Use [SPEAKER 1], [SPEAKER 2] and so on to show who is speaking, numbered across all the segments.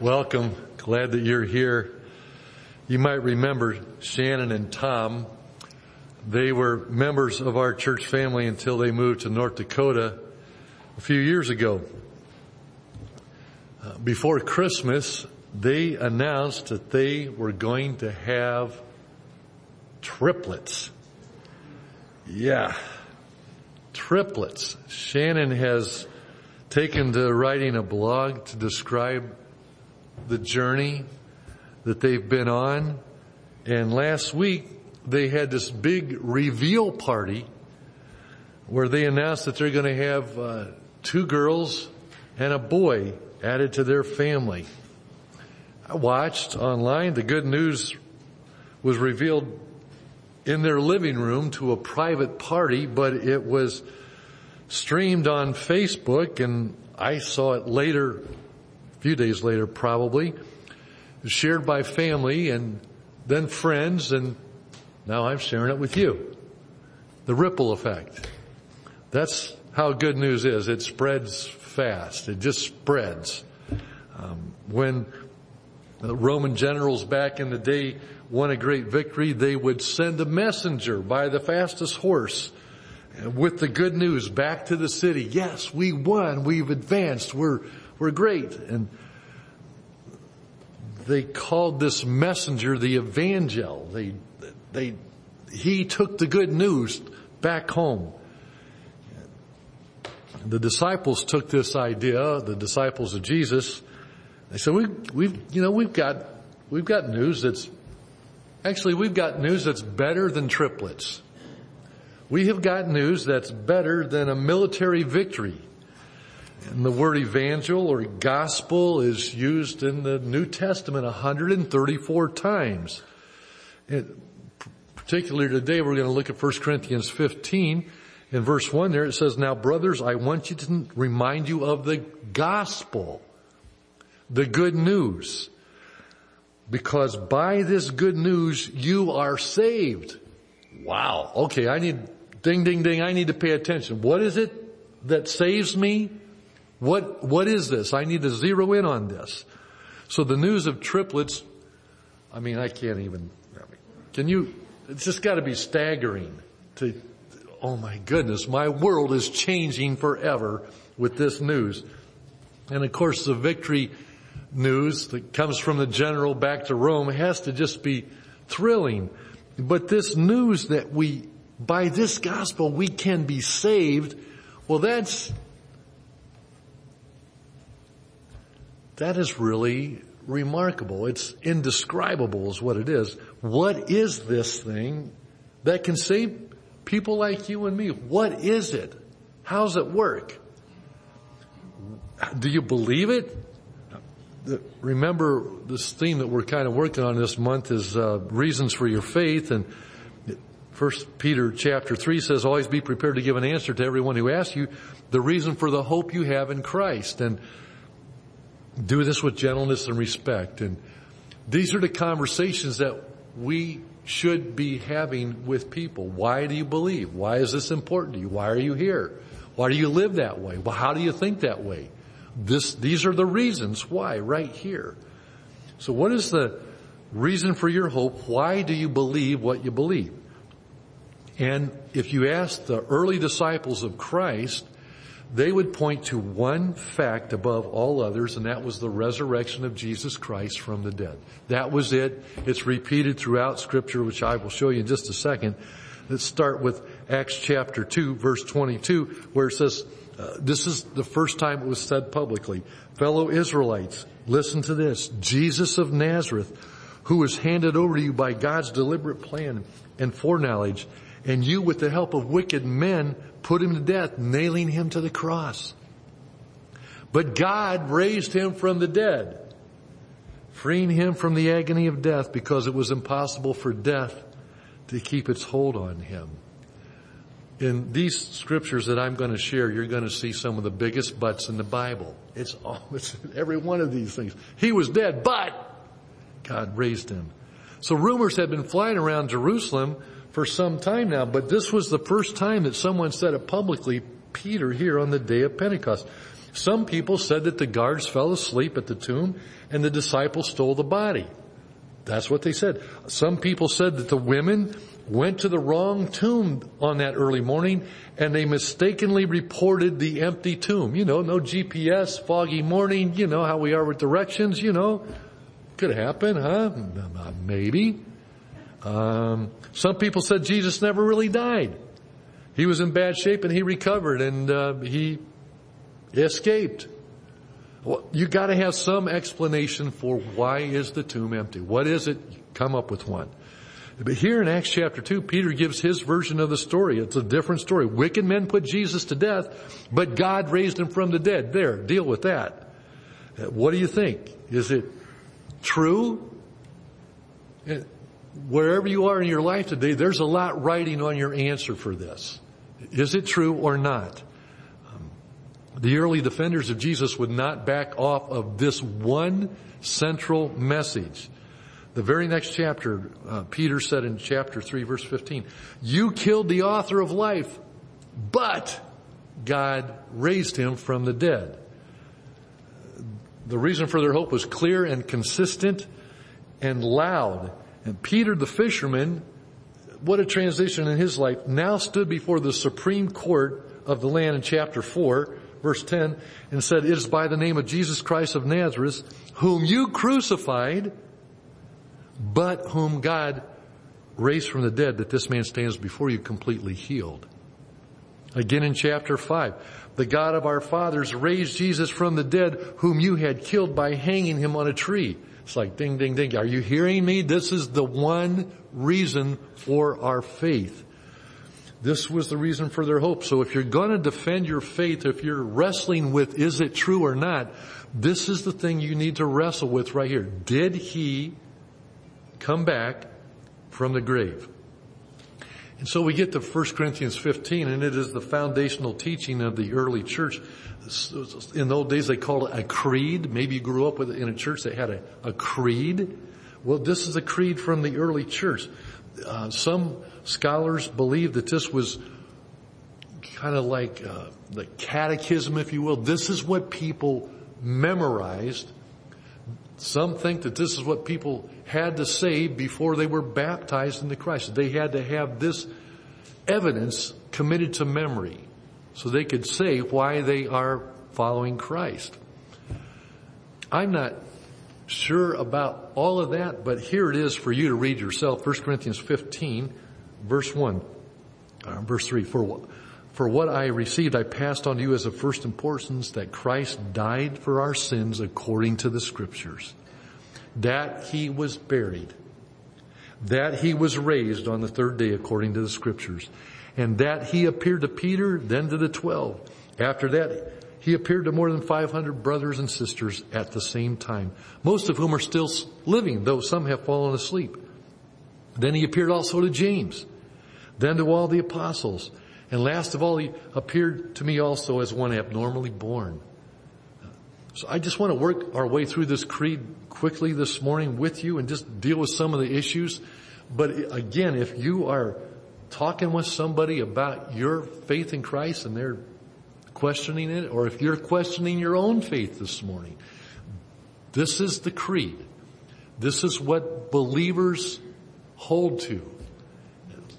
[SPEAKER 1] Welcome. Glad that you're here. You might remember Shannon and Tom. They were members of our church family until they moved to North Dakota a few years ago. Uh, before Christmas, they announced that they were going to have triplets. Yeah, triplets. Shannon has taken to writing a blog to describe the journey that they've been on. And last week they had this big reveal party where they announced that they're going to have uh, two girls and a boy added to their family. I watched online. The good news was revealed in their living room to a private party, but it was streamed on Facebook and I saw it later few days later probably, shared by family and then friends and now I'm sharing it with you. The ripple effect. That's how good news is. It spreads fast. It just spreads. Um, when the Roman generals back in the day won a great victory, they would send a messenger by the fastest horse with the good news back to the city. Yes, we won. We've advanced. We're, we're great. And they called this messenger the evangel. They, they, he took the good news back home. The disciples took this idea, the disciples of Jesus, they said, we, we've, you know, we've got, we've got news that's, actually we've got news that's better than triplets. We have got news that's better than a military victory. And the word evangel or gospel is used in the New Testament 134 times. It, particularly today we're going to look at 1 Corinthians 15. In verse 1 there it says, Now brothers, I want you to remind you of the gospel, the good news. Because by this good news you are saved. Wow. Okay, I need, ding, ding, ding, I need to pay attention. What is it that saves me? What, what is this? I need to zero in on this. So the news of triplets, I mean, I can't even, I mean, can you, it's just gotta be staggering to, oh my goodness, my world is changing forever with this news. And of course the victory news that comes from the general back to Rome has to just be thrilling. But this news that we, by this gospel we can be saved, well that's, That is really remarkable. It's indescribable is what it is. What is this thing that can save people like you and me? What is it? How's it work? Do you believe it? Remember this theme that we're kind of working on this month is uh, reasons for your faith and First Peter chapter 3 says, always be prepared to give an answer to everyone who asks you the reason for the hope you have in Christ. And do this with gentleness and respect. And these are the conversations that we should be having with people. Why do you believe? Why is this important to you? Why are you here? Why do you live that way? Well, how do you think that way? This, these are the reasons why right here. So what is the reason for your hope? Why do you believe what you believe? And if you ask the early disciples of Christ, they would point to one fact above all others, and that was the resurrection of Jesus Christ from the dead. That was it. It's repeated throughout scripture, which I will show you in just a second. Let's start with Acts chapter 2, verse 22, where it says, uh, this is the first time it was said publicly. Fellow Israelites, listen to this. Jesus of Nazareth, who was handed over to you by God's deliberate plan and foreknowledge, and you with the help of wicked men put him to death, nailing him to the cross. But God raised him from the dead, freeing him from the agony of death because it was impossible for death to keep its hold on him. In these scriptures that I'm going to share, you're going to see some of the biggest buts in the Bible. It's almost every one of these things. He was dead, but God raised him. So rumors have been flying around Jerusalem for some time now, but this was the first time that someone said it publicly, Peter here on the day of Pentecost. Some people said that the guards fell asleep at the tomb and the disciples stole the body. That's what they said. Some people said that the women went to the wrong tomb on that early morning and they mistakenly reported the empty tomb. You know, no GPS, foggy morning, you know how we are with directions, you know. Could happen, huh? Maybe. Um, some people said Jesus never really died. He was in bad shape and he recovered and uh, he escaped. Well, you got to have some explanation for why is the tomb empty. What is it? Come up with one. But here in Acts chapter 2, Peter gives his version of the story. It's a different story. Wicked men put Jesus to death, but God raised him from the dead. There, deal with that. Uh, what do you think? Is it true? Wherever you are in your life today, there's a lot writing on your answer for this. Is it true or not? Um, the early defenders of Jesus would not back off of this one central message. The very next chapter, uh, Peter said in chapter 3 verse 15, you killed the author of life, but God raised him from the dead. The reason for their hope was clear and consistent and loud. And Peter the fisherman, what a transition in his life, now stood before the Supreme Court of the land in chapter 4, verse 10, and said, it is by the name of Jesus Christ of Nazareth, whom you crucified, but whom God raised from the dead that this man stands before you completely healed. Again in chapter 5, the God of our fathers raised Jesus from the dead whom you had killed by hanging him on a tree. It's like ding, ding, ding. Are you hearing me? This is the one reason for our faith. This was the reason for their hope. So if you're going to defend your faith, if you're wrestling with is it true or not, this is the thing you need to wrestle with right here. Did he come back from the grave. And so we get to 1 Corinthians 15 and it is the foundational teaching of the early church. In those days they called it a creed. Maybe you grew up with it in a church that had a, a creed. Well, this is a creed from the early church. Uh, some scholars believe that this was kind of like uh, the catechism, if you will. This is what people memorized some think that this is what people had to say before they were baptized into Christ. They had to have this evidence committed to memory so they could say why they are following Christ. I'm not sure about all of that, but here it is for you to read yourself. 1 Corinthians 15, verse 1, uh, verse 3. For for what I received, I passed on to you as of first importance that Christ died for our sins according to the scriptures. That he was buried. That he was raised on the third day according to the scriptures. And that he appeared to Peter, then to the twelve. After that, he appeared to more than 500 brothers and sisters at the same time, most of whom are still living, though some have fallen asleep. Then he appeared also to James, then to all the apostles. And last of all, he appeared to me also as one abnormally born. So I just want to work our way through this creed quickly this morning with you and just deal with some of the issues. But again, if you are talking with somebody about your faith in Christ and they're questioning it, or if you're questioning your own faith this morning, this is the creed. This is what believers hold to.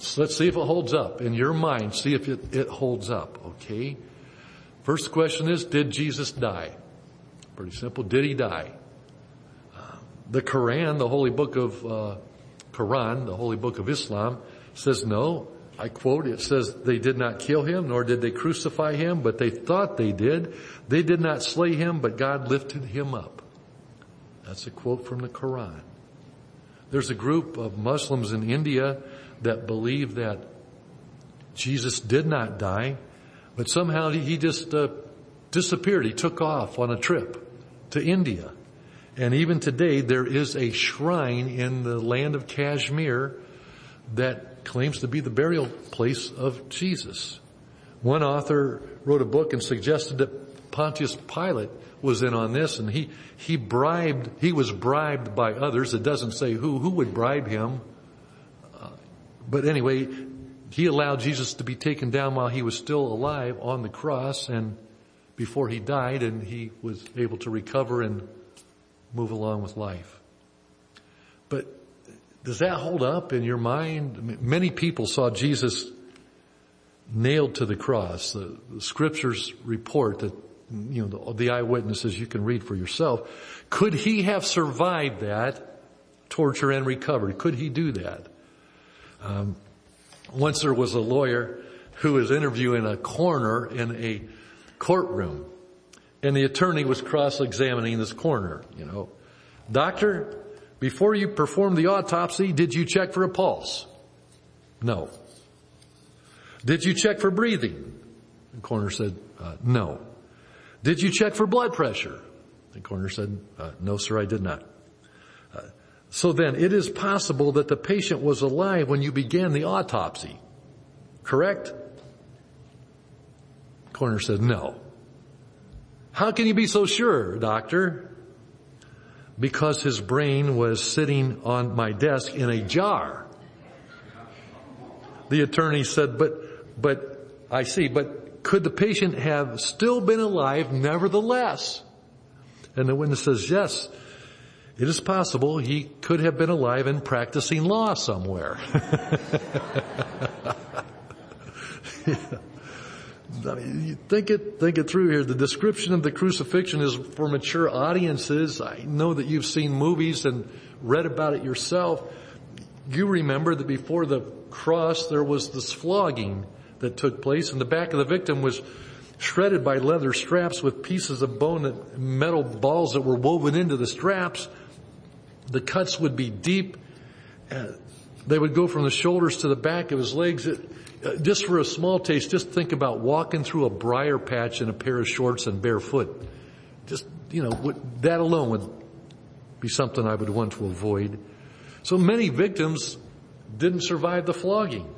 [SPEAKER 1] So let's see if it holds up in your mind. See if it, it holds up. Okay. First question is, did Jesus die? Pretty simple. Did he die? The Quran, the holy book of uh, Quran, the holy book of Islam, says no. I quote, it says they did not kill him, nor did they crucify him, but they thought they did. They did not slay him, but God lifted him up. That's a quote from the Quran. There's a group of Muslims in India that believe that Jesus did not die, but somehow he just uh, disappeared. He took off on a trip to India. And even today, there is a shrine in the land of Kashmir that claims to be the burial place of Jesus. One author wrote a book and suggested that Pontius Pilate was in on this and he, he bribed, he was bribed by others. It doesn't say who, who would bribe him. Uh, but anyway, he allowed Jesus to be taken down while he was still alive on the cross and before he died and he was able to recover and move along with life. But does that hold up in your mind? Many people saw Jesus nailed to the cross. The, the scriptures report that, you know, the, the eyewitnesses you can read for yourself. Could he have survived that torture and recovered? Could he do that? Um, once there was a lawyer who was interviewing a coroner in a courtroom and the attorney was cross-examining this coroner, you know. Doctor, before you performed the autopsy, did you check for a pulse? No. Did you check for breathing? The coroner said, uh, no. Did you check for blood pressure? The coroner said, uh, no sir, I did not. Uh, so then, it is possible that the patient was alive when you began the autopsy. Correct? Coroner said, no. How can you be so sure, doctor? Because his brain was sitting on my desk in a jar. The attorney said, but, but, I see, but could the patient have still been alive nevertheless? And the witness says, yes, it is possible he could have been alive and practicing law somewhere. yeah. I mean, think it, think it through here. The description of the crucifixion is for mature audiences. I know that you've seen movies and read about it yourself. You remember that before the cross there was this flogging that took place and the back of the victim was shredded by leather straps with pieces of bone that metal balls that were woven into the straps. The cuts would be deep. Uh, they would go from the shoulders to the back of his legs. Uh, just for a small taste, just think about walking through a briar patch in a pair of shorts and barefoot. Just, you know, that alone would be something I would want to avoid. So many victims didn't survive the flogging.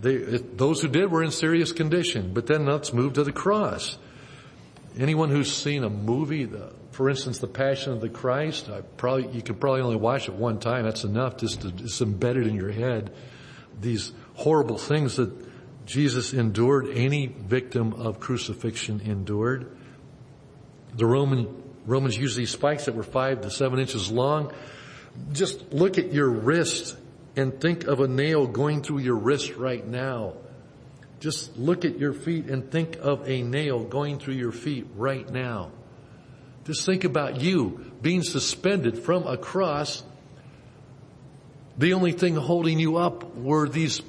[SPEAKER 1] They, those who did were in serious condition. But then let's move to the cross. Anyone who's seen a movie, the, for instance, The Passion of the Christ, I probably you can probably only watch it one time. That's enough just to it's embedded in your head. These horrible things that Jesus endured, any victim of crucifixion endured. The Roman, Romans used these spikes that were five to seven inches long. Just look at your wrist and think of a nail going through your wrist right now. Just look at your feet and think of a nail going through your feet right now. Just think about you being suspended from a cross. The only thing holding you up were these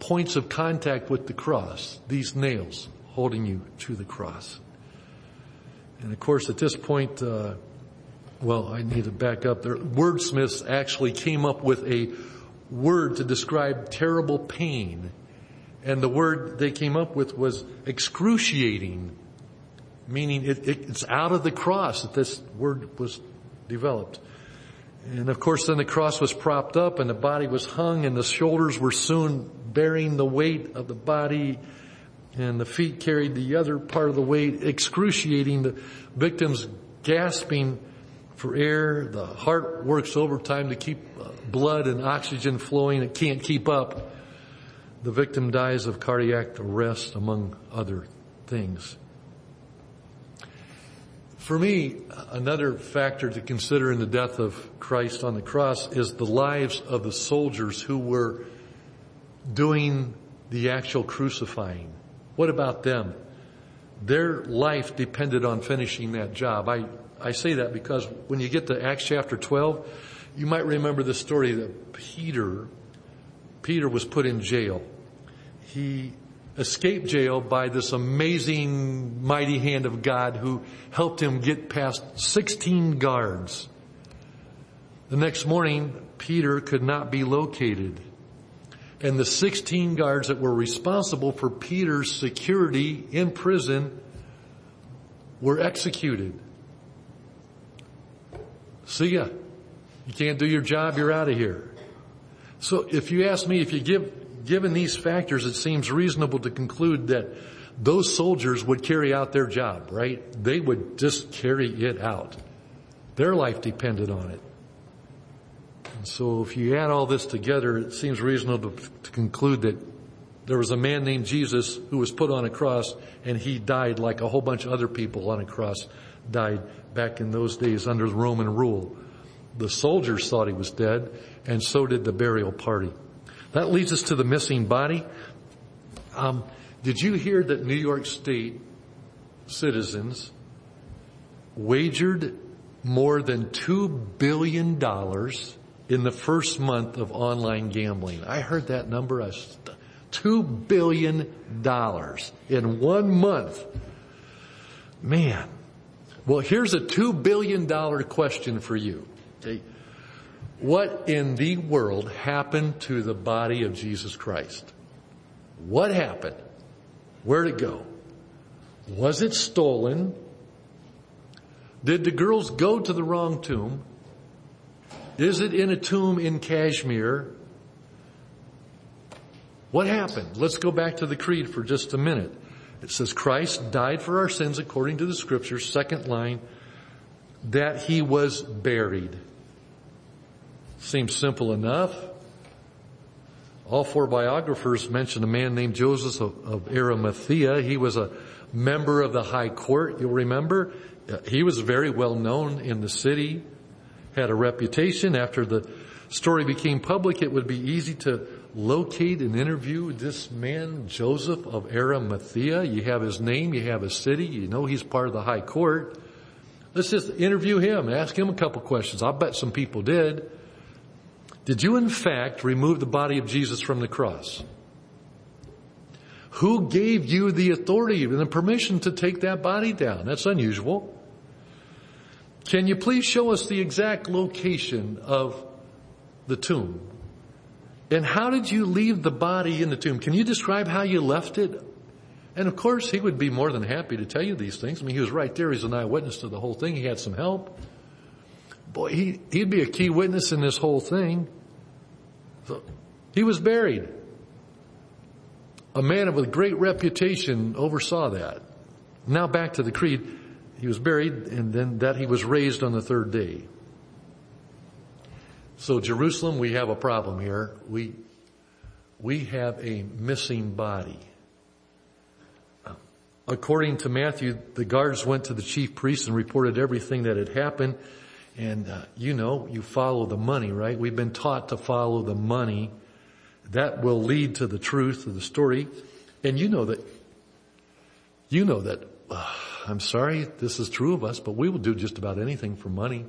[SPEAKER 1] points of contact with the cross, these nails holding you to the cross. And of course, at this point, uh, well, I need to back up there. Wordsmiths actually came up with a word to describe terrible pain. And the word they came up with was excruciating, meaning it, it, it's out of the cross that this word was developed. And of course then the cross was propped up and the body was hung and the shoulders were soon bearing the weight of the body and the feet carried the other part of the weight, excruciating the victims gasping for air. The heart works overtime to keep uh, blood and oxygen flowing. It can't keep up. The victim dies of cardiac arrest among other things. For me, another factor to consider in the death of Christ on the cross is the lives of the soldiers who were doing the actual crucifying. What about them? Their life depended on finishing that job. I, I say that because when you get to Acts chapter 12, you might remember the story that Peter, Peter was put in jail. He escaped jail by this amazing mighty hand of God who helped him get past 16 guards. The next morning, Peter could not be located. And the 16 guards that were responsible for Peter's security in prison were executed. See ya. You can't do your job, you're out of here. So if you ask me, if you give given these factors, it seems reasonable to conclude that those soldiers would carry out their job, right? They would just carry it out. Their life depended on it. And so if you add all this together, it seems reasonable to, to conclude that there was a man named Jesus who was put on a cross and he died like a whole bunch of other people on a cross died back in those days under Roman rule. The soldiers thought he was dead and so did the burial party. That leads us to the missing body. Um, did you hear that New York State citizens wagered more than two billion dollars in the first month of online gambling? I heard that number. I Two billion dollars in one month. Man. Well, here's a two billion dollar question for you. Okay. What in the world happened to the body of Jesus Christ? What happened? Where'd it go? Was it stolen? Did the girls go to the wrong tomb? Is it in a tomb in Kashmir? What happened? Let's go back to the creed for just a minute. It says Christ died for our sins according to the scriptures, second line, that he was buried. Seems simple enough. All four biographers mention a man named Joseph of, of Arimathea. He was a member of the high court, you'll remember. He was very well known in the city, had a reputation. After the story became public, it would be easy to locate and interview this man, Joseph of Arimathea. You have his name, you have his city, you know he's part of the high court. Let's just interview him, ask him a couple questions. I'll bet some people did. Did you in fact remove the body of Jesus from the cross? Who gave you the authority and the permission to take that body down? That's unusual. Can you please show us the exact location of the tomb and how did you leave the body in the tomb? Can you describe how you left it? And of course, he would be more than happy to tell you these things. I mean, he was right there. He's an eyewitness to the whole thing. He had some help. Boy, he, he'd be a key witness in this whole thing. So, he was buried. A man with great reputation oversaw that. Now back to the creed. He was buried and then that he was raised on the third day. So Jerusalem, we have a problem here. We, we have a missing body. According to Matthew, the guards went to the chief priests and reported everything that had happened. And uh, you know, you follow the money, right? We've been taught to follow the money. That will lead to the truth of the story. And you know that, you know that, uh, I'm sorry, this is true of us, but we will do just about anything for money.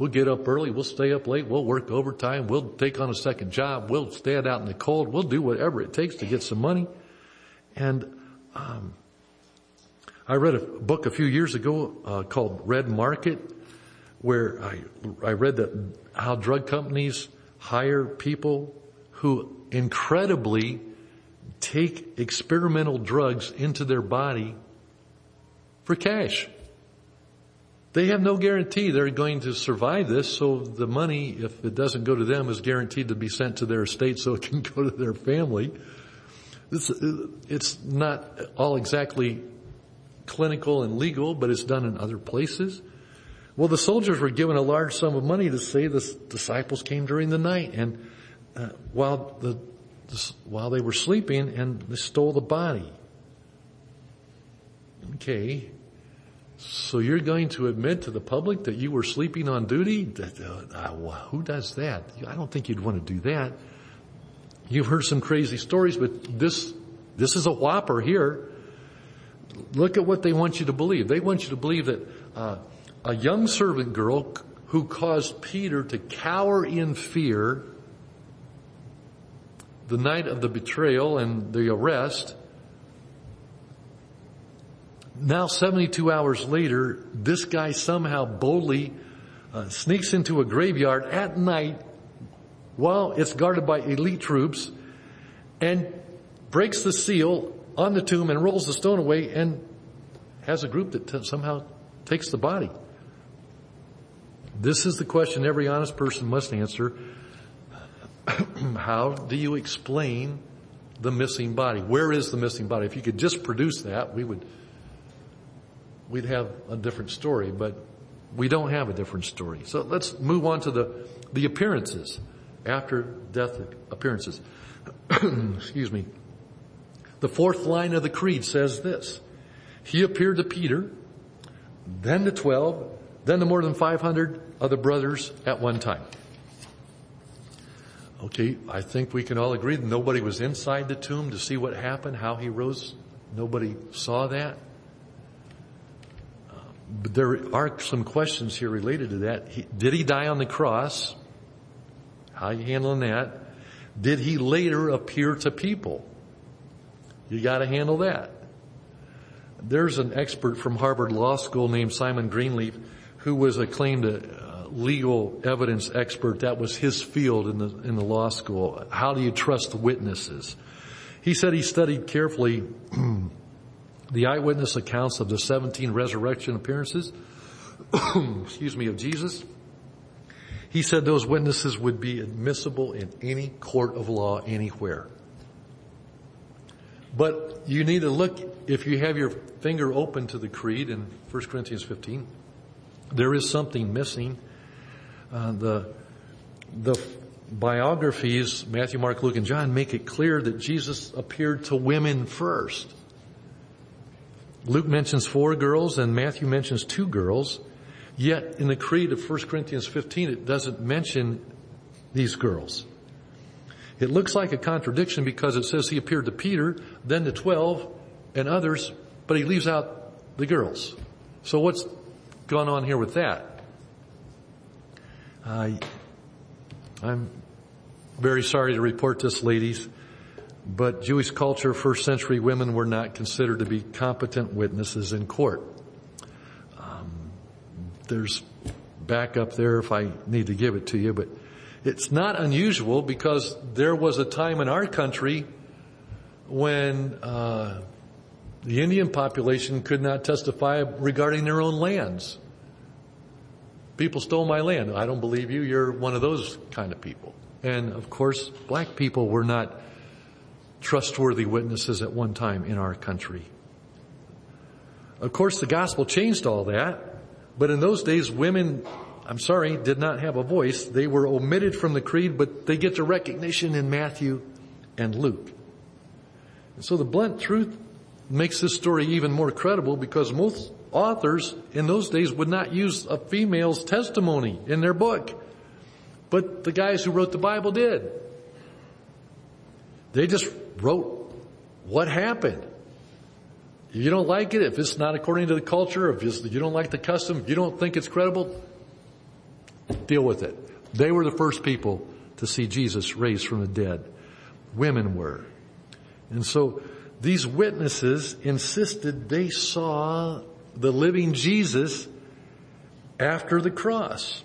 [SPEAKER 1] We'll get up early. We'll stay up late. We'll work overtime. We'll take on a second job. We'll stand out in the cold. We'll do whatever it takes to get some money. And um, I read a book a few years ago uh, called Red Market, where I I read that how drug companies hire people who incredibly take experimental drugs into their body for cash. They have no guarantee they're going to survive this, so the money, if it doesn't go to them, is guaranteed to be sent to their estate so it can go to their family. It's, it's not all exactly clinical and legal, but it's done in other places. Well, the soldiers were given a large sum of money to say the disciples came during the night and uh, while the, while they were sleeping and they stole the body. Okay. So you're going to admit to the public that you were sleeping on duty? Uh, who does that? I don't think you'd want to do that. You've heard some crazy stories, but this, this is a whopper here. Look at what they want you to believe. They want you to believe that uh, a young servant girl who caused Peter to cower in fear the night of the betrayal and the arrest now 72 hours later, this guy somehow boldly uh, sneaks into a graveyard at night while it's guarded by elite troops and breaks the seal on the tomb and rolls the stone away and has a group that t- somehow takes the body. This is the question every honest person must answer. How do you explain the missing body? Where is the missing body? If you could just produce that, we would we'd have a different story, but we don't have a different story. So let's move on to the, the appearances, after death appearances. Excuse me. The fourth line of the creed says this. He appeared to Peter, then to 12, then to more than 500 other brothers at one time. Okay, I think we can all agree that nobody was inside the tomb to see what happened, how he rose. Nobody saw that. But there are some questions here related to that. He, did he die on the cross? How are you handling that? Did he later appear to people? You gotta handle that. There's an expert from Harvard Law School named Simon Greenleaf who was acclaimed a legal evidence expert. That was his field in the, in the law school. How do you trust witnesses? He said he studied carefully the eyewitness accounts of the 17 resurrection appearances, excuse me, of Jesus. He said those witnesses would be admissible in any court of law anywhere. But you need to look, if you have your finger open to the creed in 1 Corinthians 15, there is something missing. Uh, the, the biographies, Matthew, Mark, Luke, and John, make it clear that Jesus appeared to women first. Luke mentions four girls and Matthew mentions two girls. Yet in the creed of 1 Corinthians 15, it doesn't mention these girls. It looks like a contradiction because it says he appeared to Peter, then to 12 and others, but he leaves out the girls. So what's going on here with that? Uh, I'm very sorry to report this, ladies, but Jewish culture, first century women were not considered to be competent witnesses in court. Um, there's back up there if I need to give it to you, but it's not unusual because there was a time in our country when uh, the Indian population could not testify regarding their own lands. People stole my land. I don't believe you. You're one of those kind of people. And of course, black people were not trustworthy witnesses at one time in our country. Of course, the gospel changed all that, but in those days, women, I'm sorry, did not have a voice. They were omitted from the creed, but they get the recognition in Matthew and Luke. And so the blunt truth makes this story even more credible because most authors in those days would not use a female's testimony in their book. But the guys who wrote the Bible did. They just wrote what happened. You don't like it, if it's not according to the culture, if you don't like the custom, if you don't think it's credible, deal with it. They were the first people to see Jesus raised from the dead. Women were. And so these witnesses insisted they saw the living Jesus after the cross.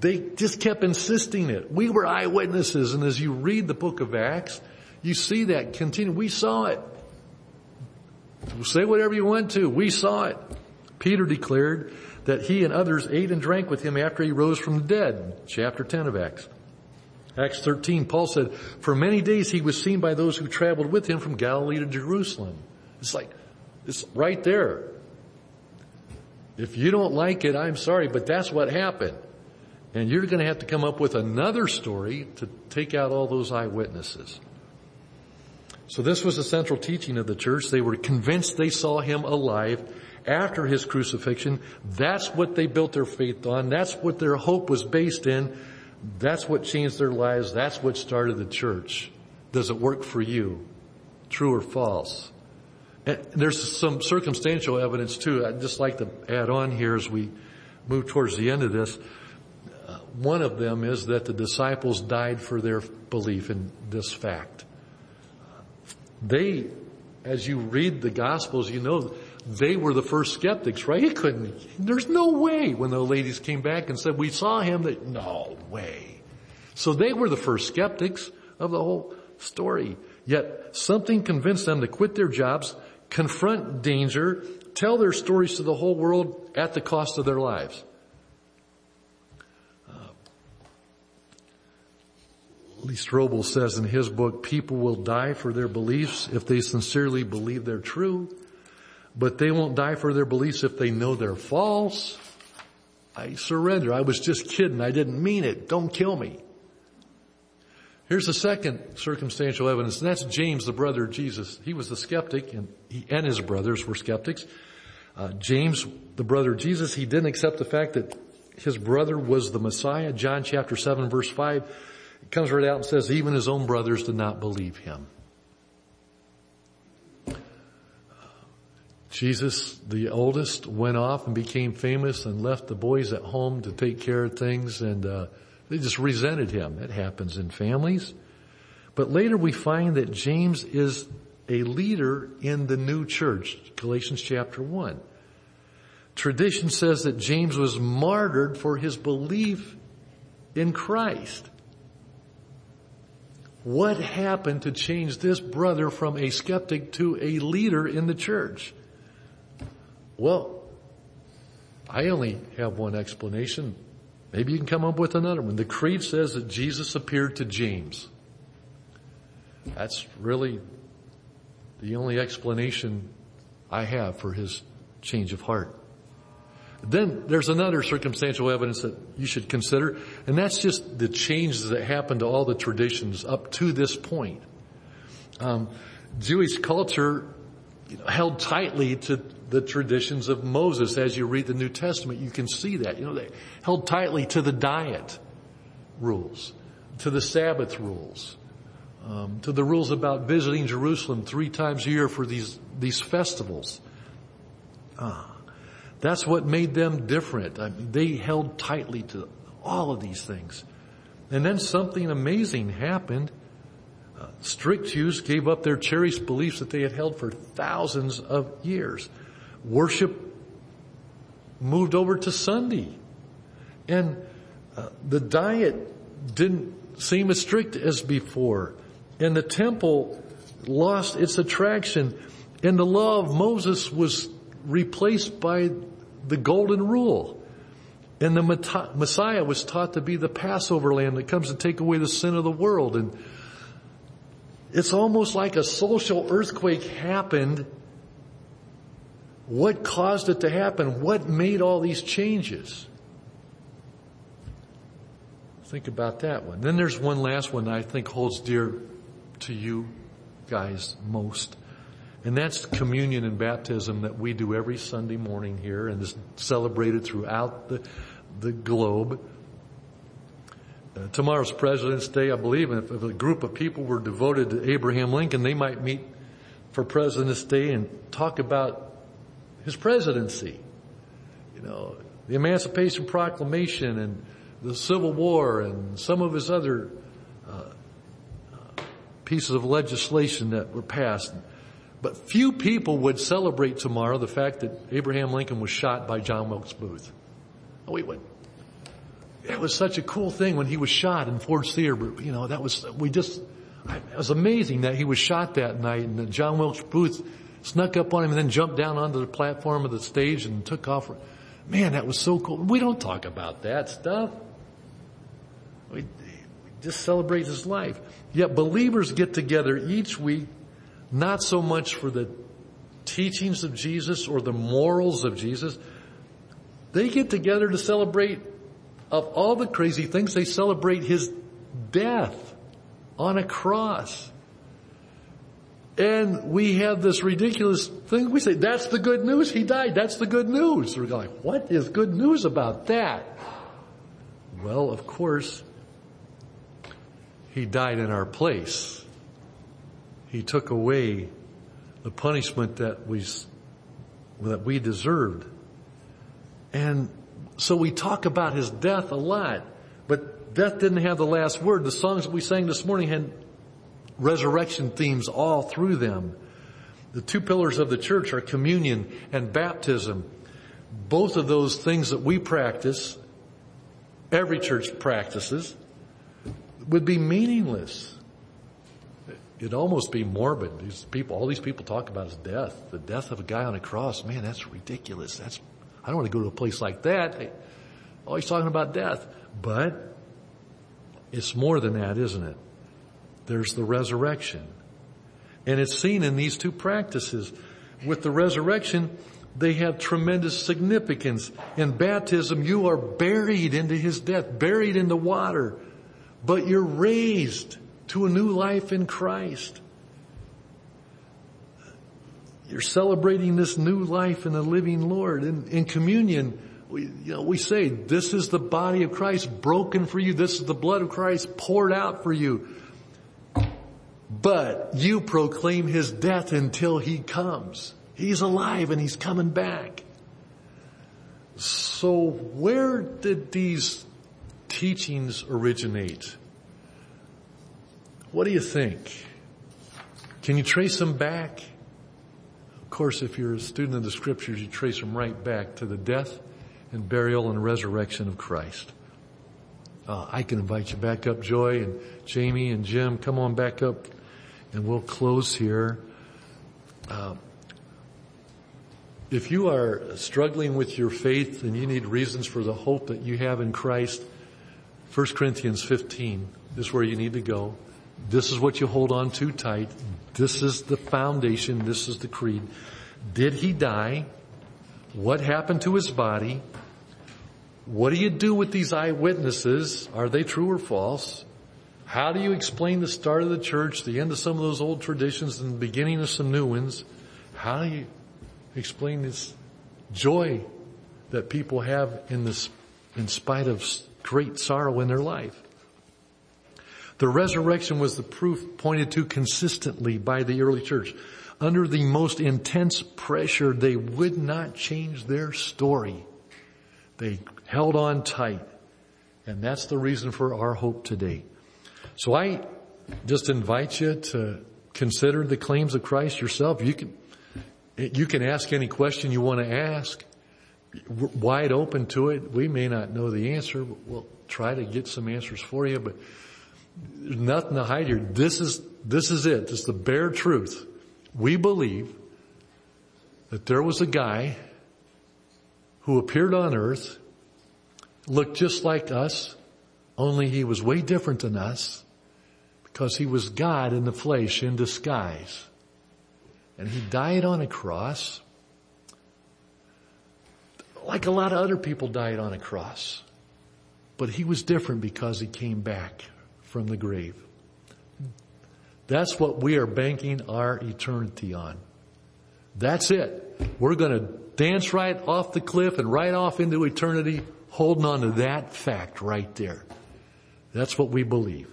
[SPEAKER 1] They just kept insisting it. We were eyewitnesses, and as you read the book of Acts, you see that continue. We saw it. Say whatever you want to. We saw it. Peter declared that he and others ate and drank with him after he rose from the dead. Chapter 10 of Acts. Acts 13, Paul said, for many days he was seen by those who traveled with him from Galilee to Jerusalem. It's like, it's right there. If you don't like it, I'm sorry, but that's what happened. And you're going to have to come up with another story to take out all those eyewitnesses. So this was the central teaching of the church. They were convinced they saw him alive after his crucifixion. That's what they built their faith on. That's what their hope was based in. That's what changed their lives. That's what started the church. Does it work for you? True or false? And there's some circumstantial evidence too. I'd just like to add on here as we move towards the end of this. One of them is that the disciples died for their belief in this fact. They, as you read the Gospels, you know, they were the first skeptics, right? He couldn't, there's no way when the ladies came back and said, we saw him, that, no way. So they were the first skeptics of the whole story. Yet something convinced them to quit their jobs, confront danger, tell their stories to the whole world at the cost of their lives. Lee Strobel says in his book, people will die for their beliefs if they sincerely believe they're true, but they won't die for their beliefs if they know they're false. I surrender. I was just kidding. I didn't mean it. Don't kill me. Here's the second circumstantial evidence, and that's James, the brother of Jesus. He was a skeptic, and he and his brothers were skeptics. Uh, James, the brother of Jesus, he didn't accept the fact that his brother was the Messiah. John chapter 7 verse 5 comes right out and says even his own brothers did not believe him. Jesus, the oldest, went off and became famous and left the boys at home to take care of things and uh, they just resented him. It happens in families. But later we find that James is a leader in the new church, Galatians chapter 1. Tradition says that James was martyred for his belief in Christ. What happened to change this brother from a skeptic to a leader in the church? Well, I only have one explanation. Maybe you can come up with another one. The creed says that Jesus appeared to James. That's really the only explanation I have for his change of heart. Then there's another circumstantial evidence that you should consider, and that's just the changes that happened to all the traditions up to this point. Um, Jewish culture held tightly to the traditions of Moses. As you read the New Testament, you can see that. You know, they held tightly to the diet rules, to the Sabbath rules, um, to the rules about visiting Jerusalem three times a year for these these festivals. Ah, that's what made them different. I mean, they held tightly to all of these things, and then something amazing happened. Uh, strict Jews gave up their cherished beliefs that they had held for thousands of years. Worship moved over to Sunday, and uh, the diet didn't seem as strict as before and the temple lost its attraction and the law of Moses was replaced by the golden rule. And the Messiah was taught to be the Passover lamb that comes to take away the sin of the world. And it's almost like a social earthquake happened. What caused it to happen? What made all these changes? Think about that one. Then there's one last one I think holds dear to you guys most. And that's communion and baptism that we do every Sunday morning here and is celebrated throughout the, the globe. Uh, tomorrow's President's Day, I believe, if, if a group of people were devoted to Abraham Lincoln, they might meet for President's Day and talk about his presidency. You know, the Emancipation Proclamation and the Civil War and some of his other pieces of legislation that were passed. But few people would celebrate tomorrow the fact that Abraham Lincoln was shot by John Wilkes Booth. Oh, wait, wait. It was such a cool thing when he was shot in Ford's Theater. You know, that was, we just, it was amazing that he was shot that night and that John Wilkes Booth snuck up on him and then jumped down onto the platform of the stage and took off. Man, that was so cool. We don't talk about that stuff. We, just celebrate his life. Yet believers get together each week, not so much for the teachings of Jesus or the morals of Jesus. They get together to celebrate of all the crazy things, they celebrate his death on a cross. And we have this ridiculous thing. We say, that's the good news. He died. That's the good news. We're like, what is good news about that? Well, of course, he died in our place. He took away the punishment that we, that we deserved. And so we talk about his death a lot, but death didn't have the last word. The songs that we sang this morning had resurrection themes all through them. The two pillars of the church are communion and baptism. Both of those things that we practice, every church practices, would be meaningless. It'd almost be morbid. These people, all these people talk about is death. The death of a guy on a cross. Man, that's ridiculous. That's, I don't want to go to a place like that. Oh, he's talking about death. But it's more than that, isn't it? There's the resurrection. And it's seen in these two practices. With the resurrection, they have tremendous significance. In baptism, you are buried into his death, buried in the water but you're raised to a new life in Christ. You're celebrating this new life in the living Lord. In, in communion, we, you know, we say, this is the body of Christ broken for you. This is the blood of Christ poured out for you. But you proclaim his death until he comes. He's alive and he's coming back. So where did these teachings originate? What do you think? Can you trace them back? Of course, if you're a student of the scriptures, you trace them right back to the death and burial and resurrection of Christ. Uh, I can invite you back up, Joy and Jamie and Jim. Come on back up and we'll close here. Uh, if you are struggling with your faith and you need reasons for the hope that you have in Christ, 1 Corinthians 15 is where you need to go. This is what you hold on to tight. This is the foundation. This is the creed. Did he die? What happened to his body? What do you do with these eyewitnesses? Are they true or false? How do you explain the start of the church, the end of some of those old traditions and the beginning of some new ones? How do you explain this joy that people have in this, in spite of great sorrow in their life? The resurrection was the proof pointed to consistently by the early church. Under the most intense pressure, they would not change their story. They held on tight. And that's the reason for our hope today. So I just invite you to consider the claims of Christ yourself. You can, you can ask any question you want to ask. We're wide open to it. We may not know the answer, but we'll try to get some answers for you, but there's nothing to hide here. This is, this is it. This is the bare truth. We believe that there was a guy who appeared on earth, looked just like us, only he was way different than us because he was God in the flesh in disguise. And he died on a cross like a lot of other people died on a cross. But he was different because he came back from the grave. That's what we are banking our eternity on. That's it. We're going to dance right off the cliff and right off into eternity holding on to that fact right there. That's what we believe.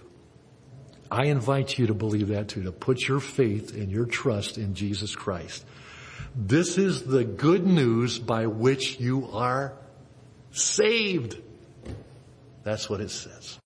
[SPEAKER 1] I invite you to believe that too, to put your faith and your trust in Jesus Christ. This is the good news by which you are saved. That's what it says.